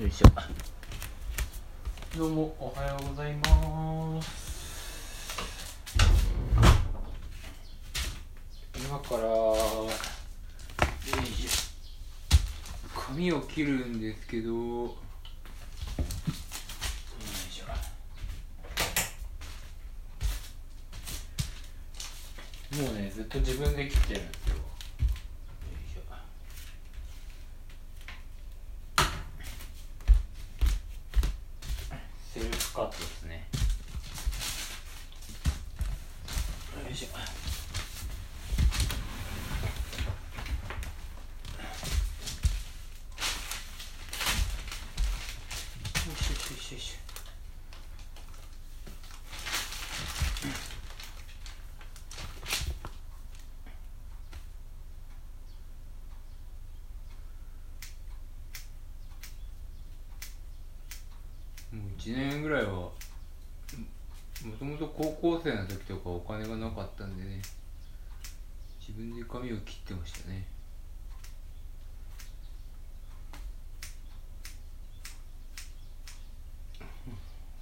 よいしょ。どうもおはようございます。今からよいしょ。髪を切るんですけど。よいしょ。もうねずっと自分で切ってるんですよよいしょセルフカットですねよいしょよしよしよしよしもう1年ぐらいはもともと高校生の時とかお金がなかったんでね自分で髪を切ってましたね。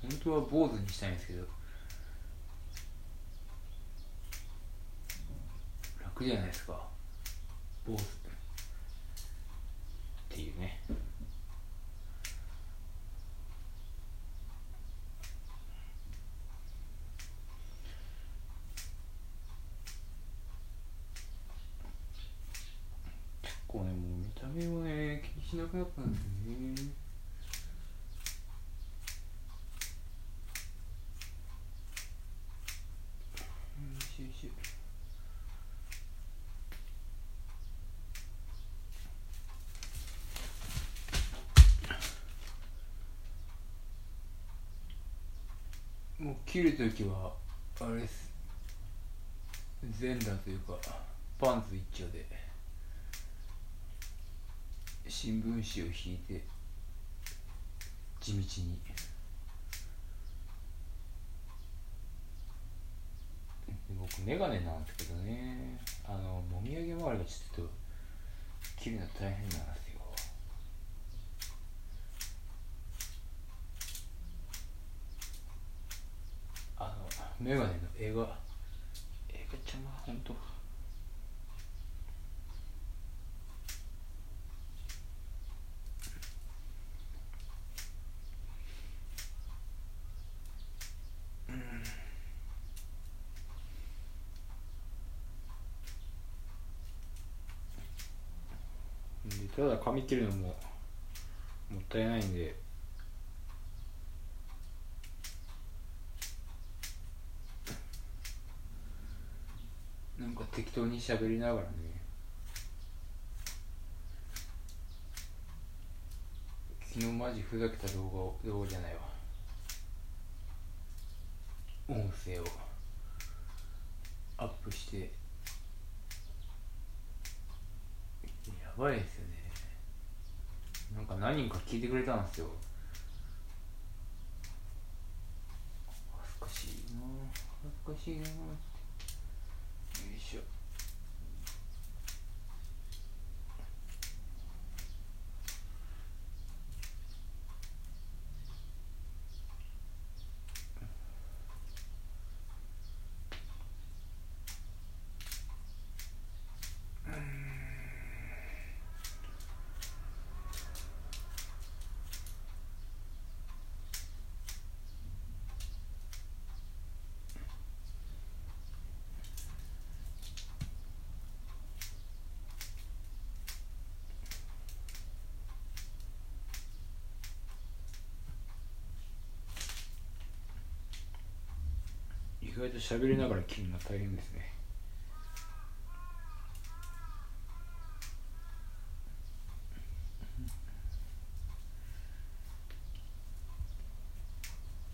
本当は坊主にしたいんですけど楽じゃないですか坊主っていうね結構ねもう見た目をね気にしなくなったんですよねよいしょよいしょもう切るときはあれです。全裸というかパンツ一丁で新聞紙を引いて地道に。僕メガネなんですけどね。あのもみあげ周りがちょっと切るの大変なんですよあのメガネの絵が絵が邪魔ほん。とでただ髪切るのももったいないんでなんか適当に喋りながらね。昨日マジふざけた動画を動画じゃないわ。音声をアップして。やばいですよね。なんか何人か聞いてくれたんですよ。恥ずかしいな恥ずかしいなよいしょ意外と喋りながら切るのは大変ですね。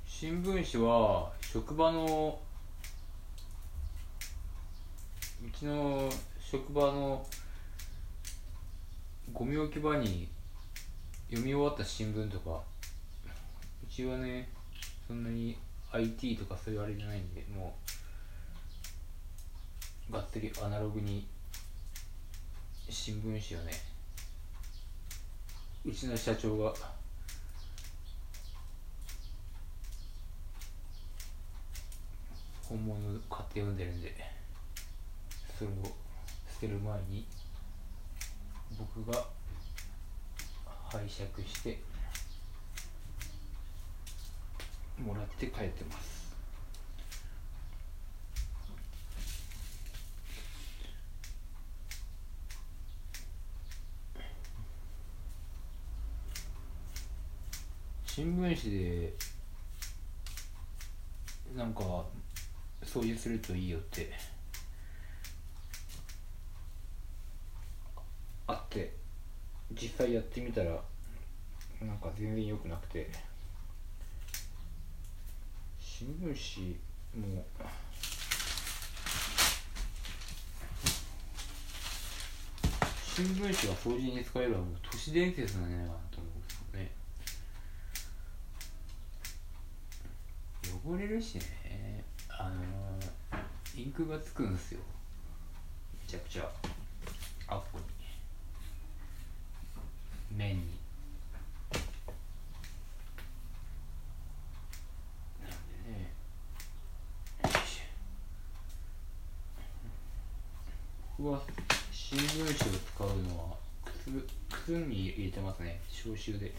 新聞紙は職場のうちの職場のゴミ置き場に読み終わった新聞とかうちはねそんなに IT とかそういうあれじゃないんでもうがっつりアナログに新聞紙をねうちの社長が本物買って読んでるんでそれを捨てる前に僕が拝借してもらって帰ってます。新聞紙でなんか掃除するといいよってあって実際やってみたらなんか全然良くなくて。新聞紙も。新聞紙が掃除に使えればもう都市伝説なんじゃないかなと思うんですよね。汚れるしね。あのー、インクがつくんですよ。めちゃくちゃ。あっこに。面になんでねよいしょ僕は新聞紙を使うのは靴靴に入れてますね。消臭で。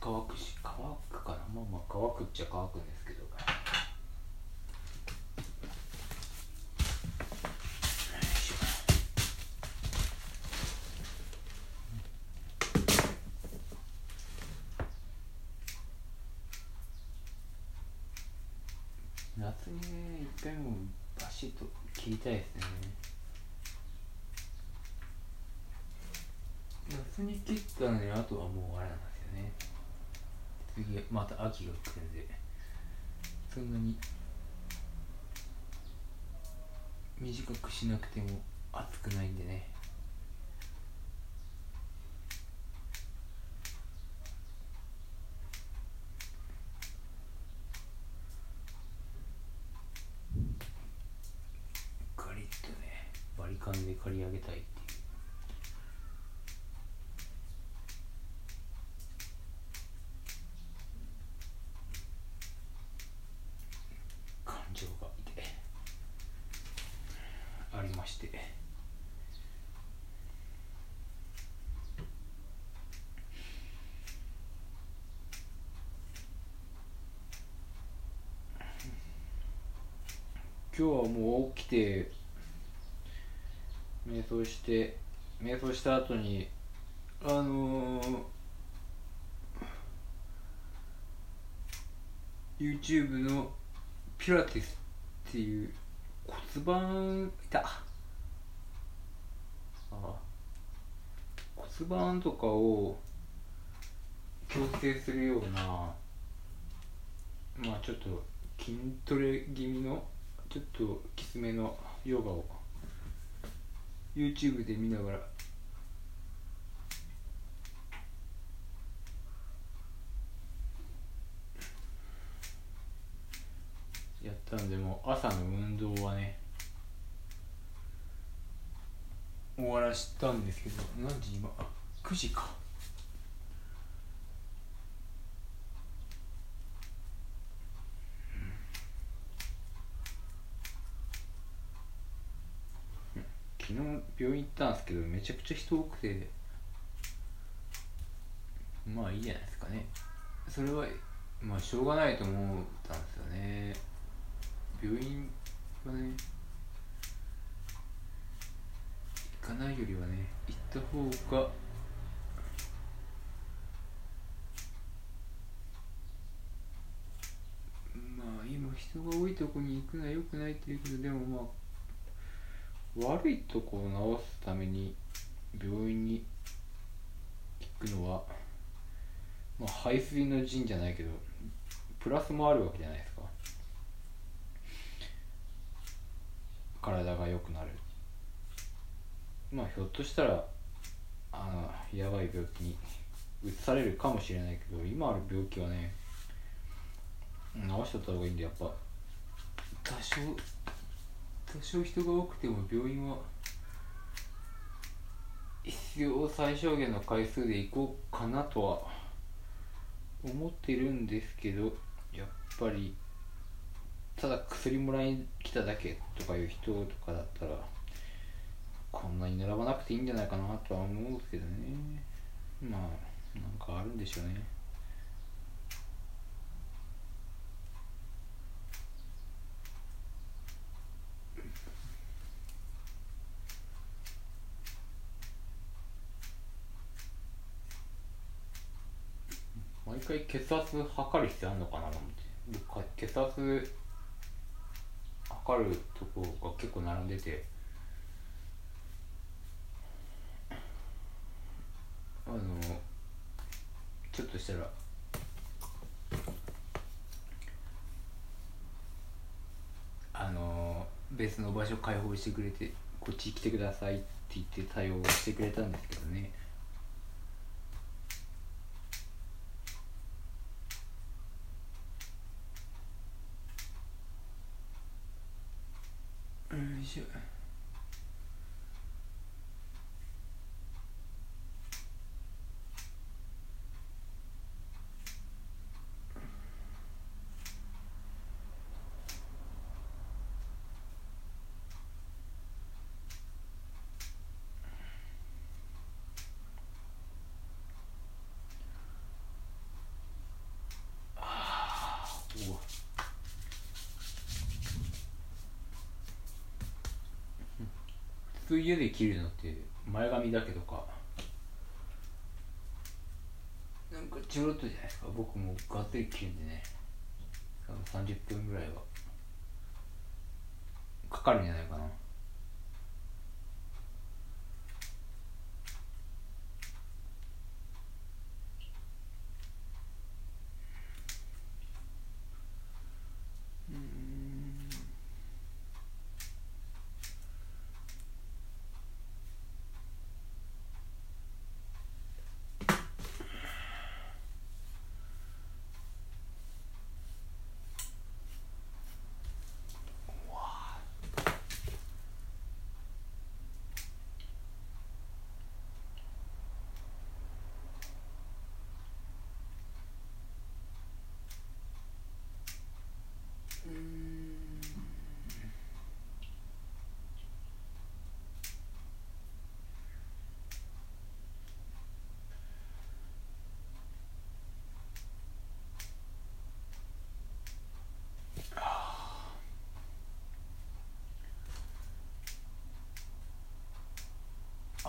乾くし乾くかな？まあまあ乾くっちゃ乾くんですけど。夏にね一回もバシッと聞いたいですね。夏に切ったのにあとはもうあれなんですよね。次また秋が来るんで。そんなに短くしなくても暑くないんでねガリッとねバリカンで刈り上げたいっていう感情がいてありまして。今日はもう起きて瞑想して瞑想した後にあのー YouTube のピラティスっていう骨盤いた骨盤とかを矯正するようなまあちょっと筋トレ気味のちょっときつめのヨガを YouTube で見ながらたんでもう朝の運動はね終わらしたんですけど何時今？あ9時か。昨日病院行ったんですけどめちゃくちゃ人多くてまあいいじゃないですかね。それはまあしょうがないと思ったんですよね。病院はね行かないよりはね行った方がまあ今人が多いとこに行くのは良くないっていうけどでもまあ悪いとこを治すために病院に行くのはまあ排水の陣じゃないけどプラスもあるわけじゃないですか。体が良くなる。まあひょっとしたらあのやばい病気に移されるかもしれないけど今ある病気はね治しとった方がいいんでやっぱ多少多少人が多くても病院は必要最小限の回数で行こうかなとは思ってるんですけどやっぱりただ薬もらいに来ただけとかいう人とかだったらこんなに並ばなくていいんじゃないかなとは思うけどね。まあなんかあるんでしょうね。毎回血圧測る必要あるのかなと思って。血圧測るとこが結構並んでて。あのちょっとしたら。あの別の場所開放してくれてこっち来てくださいって言って対応してくれたんですけどねよいしょうわ通家で切るのって前髪だけとか。なんかちょろっとじゃないですか。僕もがっつり切るんでね。30分ぐらいは。かかるんじゃないかな。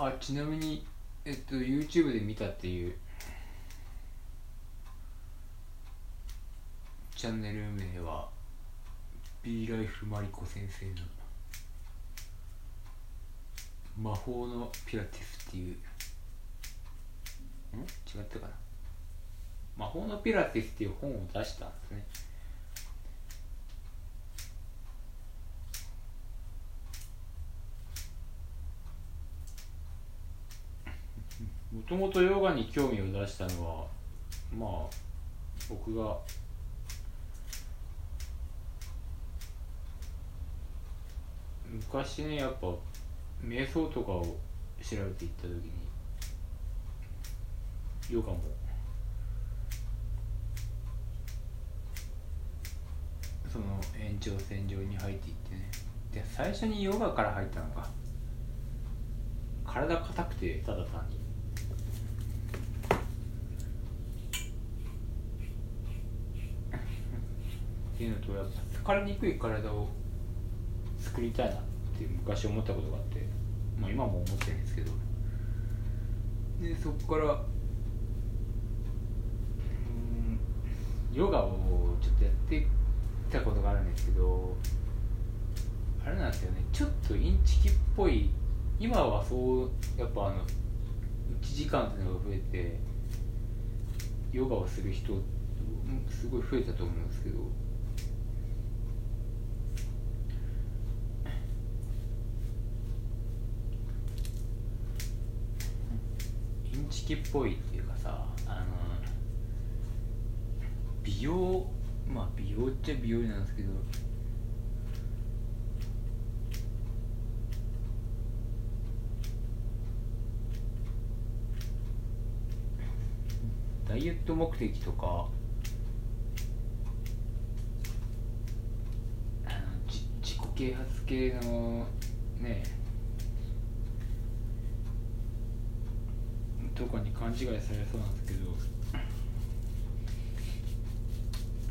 あちなみにえっと YouTube で見たっていうチャンネル名は B ライフマリコ先生の魔法のピラティスっていうん？違ったかな？魔法のピラティスっていう本を出したんですね。もともとヨガに興味を出したのはまあ僕が昔ねやっぱ瞑想とかを調べていった時にヨガもその延長線上に入っていってね。で最初にヨガから入ったのか。体硬くてただ単に。っていうのとやっぱ疲れにくい体を作りたいなって昔思ったことがあってまあ今も思ってるんですけど。でそこからヨガをちょっとやってたことがあるんですけどあれなんですよね。ちょっとインチキっぽい今はそうやっぱあの1時間っていうのが増えてヨガをする人すごい増えたと思うんですけどっぽいっていうかさあの美容まあ美容っちゃ美容なんですけどダイエット目的とかあの自己啓発系のねとかに勘違いされそうなんですけど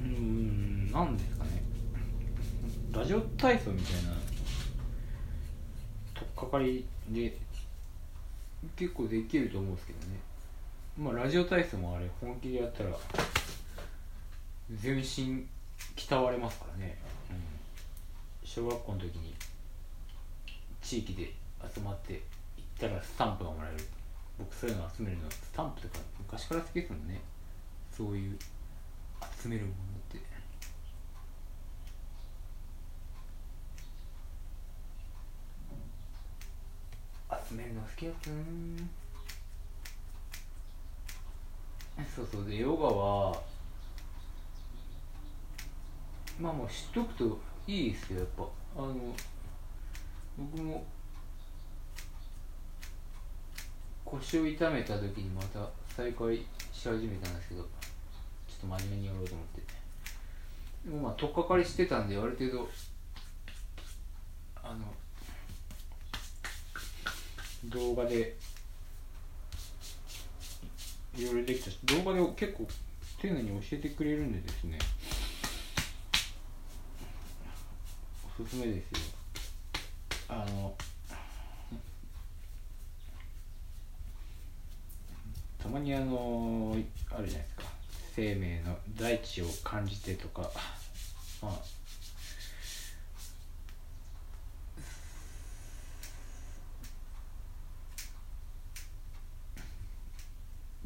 うんなんですかね。ラジオ体操みたいなとっかかりで結構できると思うんですけどね。まあラジオ体操もあれ本気でやったら全身鍛われますからね、うん、小学校の時に地域で集まって行ったらスタンプがもらえる。僕そういうの集めるのスタンプとか昔から好きですもんね。そういう集めるものって。集めるの好きやつんそうそう。でヨガはまあもう知っとくといいですよやっぱ。あの僕も腰を痛めた時にまた再開し始めたんですけどちょっと真面目にやろうと思って。でもまあ取っかかりしてたんである程度あの動画でいろいろできたし動画で結構丁寧に教えてくれるんでですね。おすすめですよ。あのたまにあのあるじゃないですか。生命の大地を感じてとか。まあ。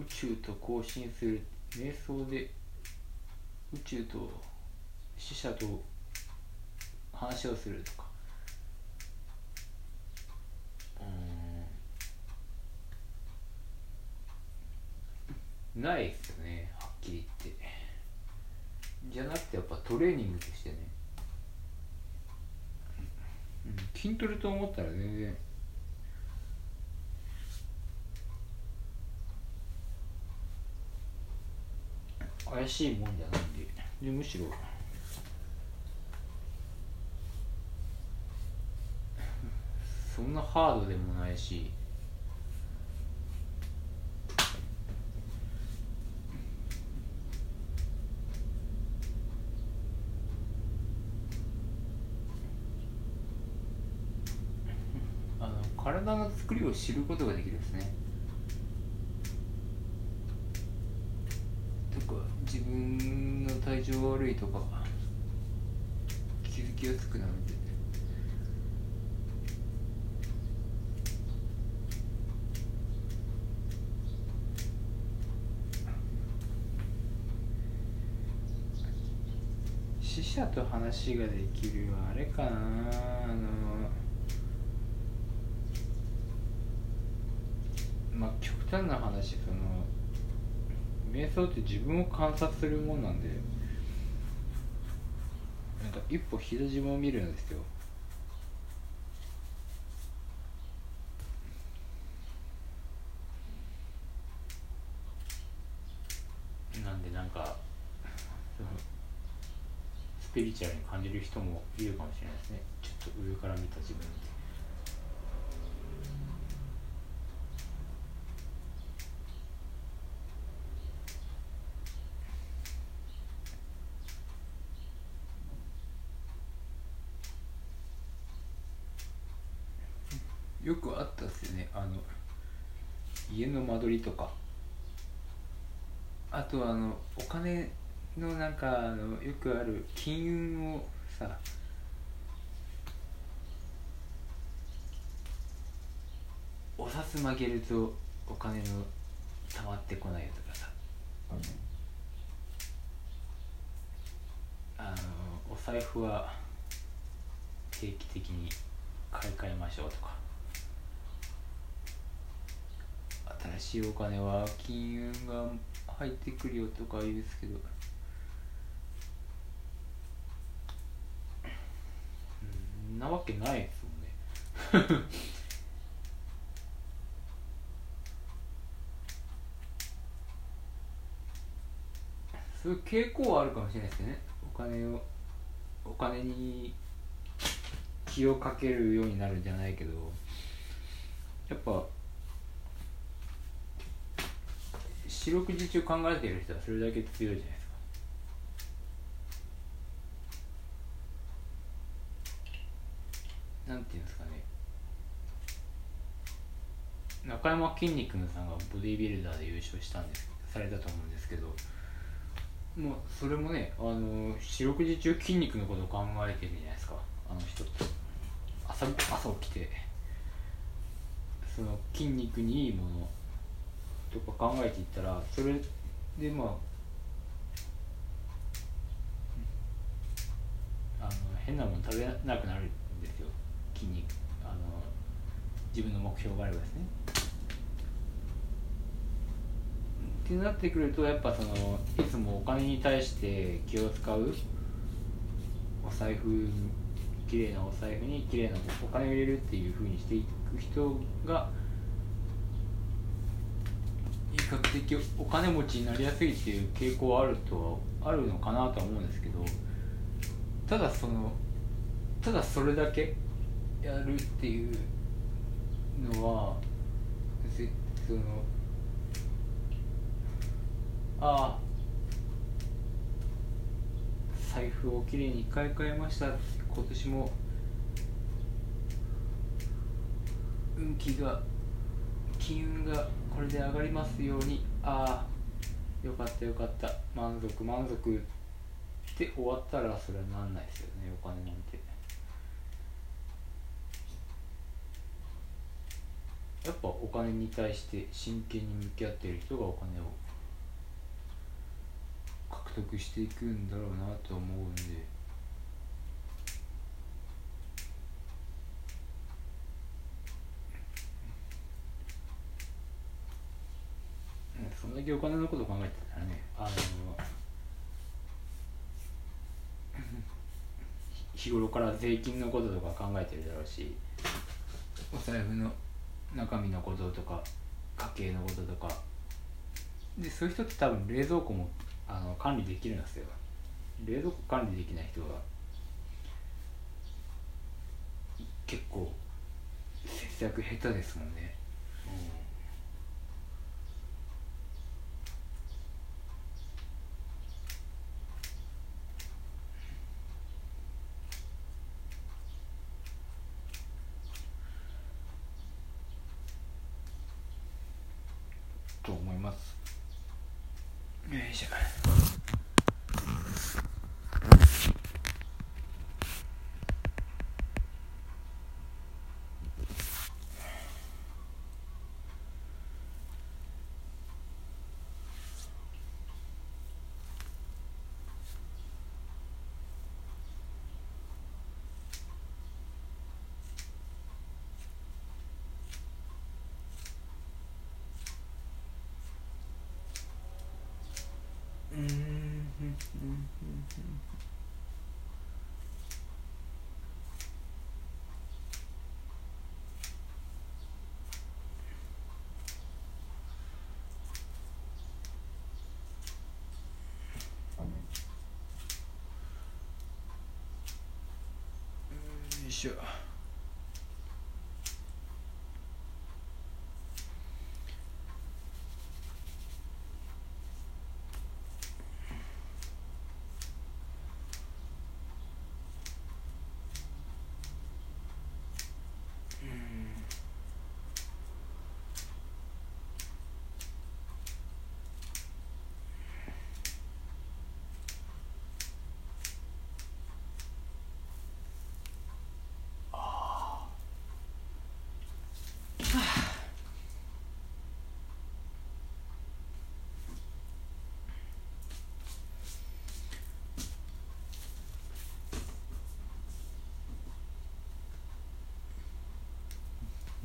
宇宙と交信する瞑想で宇宙と死者と話をするとか。ないっすよねはっきり言って。じゃなくてやっぱトレーニングとしてね、うん、筋トレと思ったら全然。怪しいもんじゃないんで。でむしろ。そんなハードでもないしあの体の作りを知ることができるんですね。とか自分の体調が悪いとか気づきやすくなるんで。死者と話ができるはあれかなあのまあ極端な話その瞑想って自分を観察するもんなんでなんか一歩膝自分を見るんですよ。なんでなんかスピリチュアルに感じる人もいるかもしれないですね。ちょっと上から見た自分って。よくあったっすよね。あの家の間取りとか。あとあのお金のなんかあのよくある金運をさお札曲げるとお金の溜まってこないとかさ。あのお財布は定期的に買い替えましょうとか新しいお金は金運が入ってくるよとか言うんですけど。うんなわけないですもんね。そういう傾向はあるかもしれないですね。お金をお金に気をかけるようになるんじゃないけど。やっぱ四六時中考えている人はそれだけ強いじゃないですか。なんていうんですかね。中山きんに君さんがボディービルダーで優勝したんですされたと思うんですけどもうそれもねあの四六時中筋肉のことを考えてるじゃないですか。あの人。って朝朝起きて。その筋肉にいいものとか考えていったらそれでまああの変なもの食べなくなるんですよ。筋肉あの自分の目標があればですね。ってなってくるとやっぱそのいつもお金に対して気を使うお財布綺麗なお財布に綺麗なお金を入れるっていうふうにしていく人が較的お金持ちになりやすいっていう傾向はあるとはあるのかなとは思うんですけどただそのただそれだけやるっていうのはそのああ財布をきれいに買い替えました今年も運気が金運がこれで上がりますようにああよかったよかった。満足満足って終わったらそれはなんないですよね。お金なんて。やっぱお金に対して真剣に向き合っている人がお金を獲得していくんだろうなと思うんで。うんそんだけお金のこと考えてたらねあの 日頃から税金のこととか考えてるだろうしお財布の中身のこととか家計のこととか。でそういう人って多分冷蔵庫もあの管理できるんですよ。冷蔵庫管理できない人が結構節約下手ですもんね、と思いますよいしょ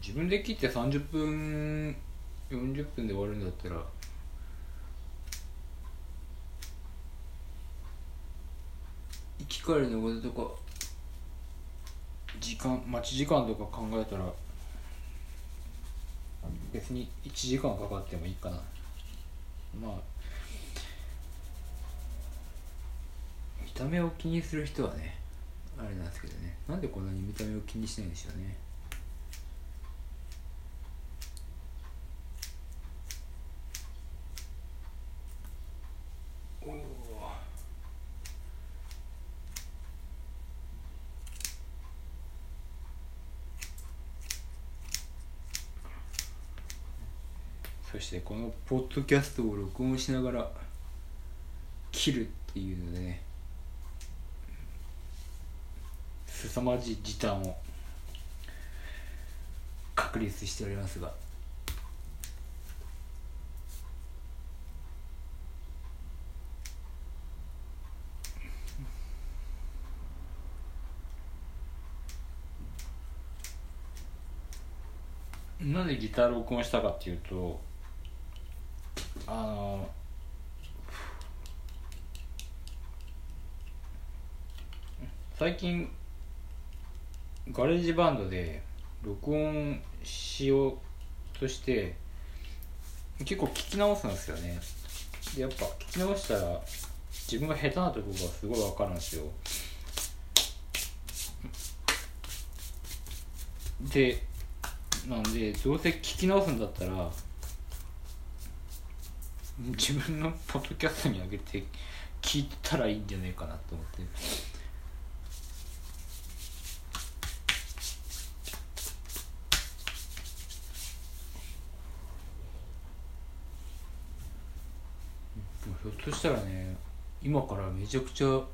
自分で切って30分40分で終わるんだったら行き帰りのこととか時間待ち時間とか考えたら別に1時間かかってもいいかな。まあ見た目を気にする人はねあれなんですけどね。なんでこんなに見た目を気にしないんでしょうねおおそしてこのポッドキャストを録音しながら切るっていうのでね。凄まじい時短を確立しておりますが。なんでギター録音したかっていうとあの最近ガレージバンドで録音しようとして結構聞き直すんですよね。でやっぱ聞き直したら自分が下手なところがすごい分かるんですよ。でなんでどうせ聞き直すんだったら自分のポッドキャストに上げて聞いたらいいんじゃないかなと思って。ひょっとしたらね今からめちゃくちゃう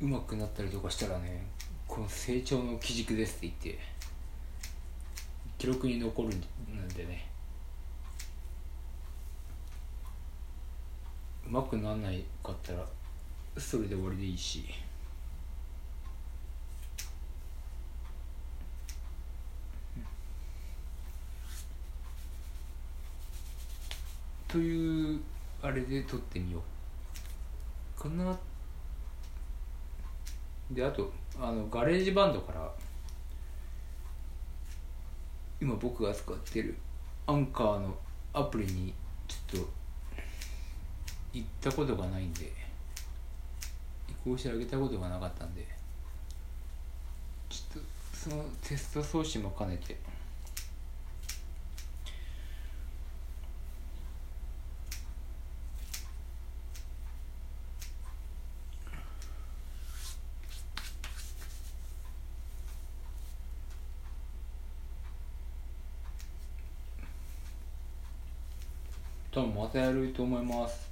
まくなったりとかしたらねこの成長の基軸ですって言って記録に残るんでね。まくならないかったらそれで終わりでいいし。というあれで撮ってみよう。かな。であとあのガレージバンドから今僕が使ってるアンカーのアプリにちょっと行ったことがないんで移行してあげたことがなかったんでちょっとそのテスト送信も兼ねて。多分またやると思います。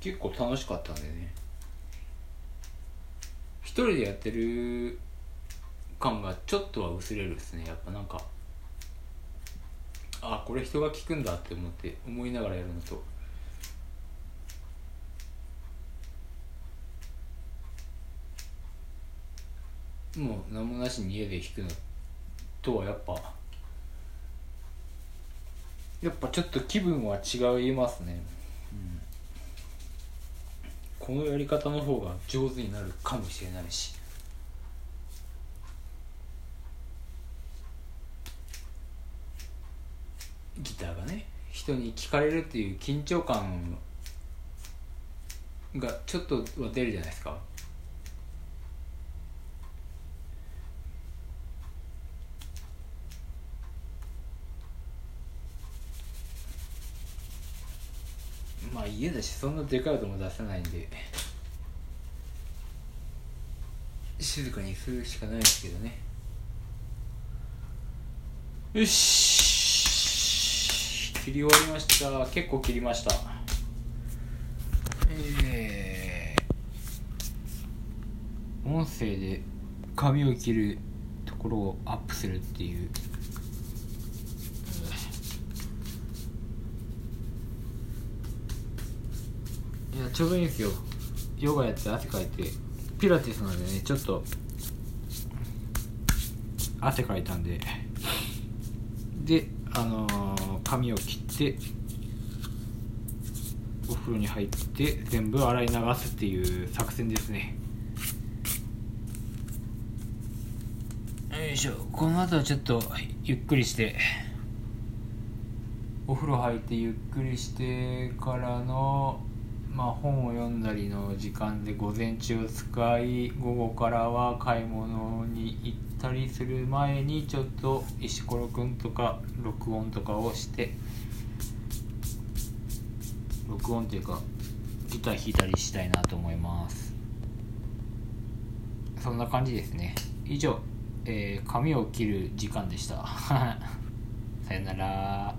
結構楽しかったんでね。一人でやってる感がちょっとは薄れるですね。やっぱなんかあこれ人が聞くんだって思って思いながらやるのと。もう何もなしに家で弾くのとはやっぱやっぱちょっと気分は違いますね、うん、このやり方の方が上手になるかもしれないし。ギターがね人に聞かれるっていう緊張感がちょっとは出るじゃないですかまあ家だしそんなでかい音も出せないんで。静かにするしかないですけどね。よし。切り終わりました。結構切りました。えー、音声で髪を切るところをアップするっていう。いやちょうどいいんですよ。ヨガやって汗かいて。ピラティスなんでねちょっと汗かいたんで。であのー、髪を切ってお風呂に入って全部洗い流すっていう作戦ですね。よいしょ。この後はちょっとゆっくりして。お風呂入ってゆっくりしてからのまあ本を読んだりの時間で午前中を使い午後からは買い物に行ったりする前にちょっと石ころくんとか録音とかをして録音っていうかギター弾いたりしたいなと思います。そんな感じですね。以上、えー髪を切る時間でした。さよなら。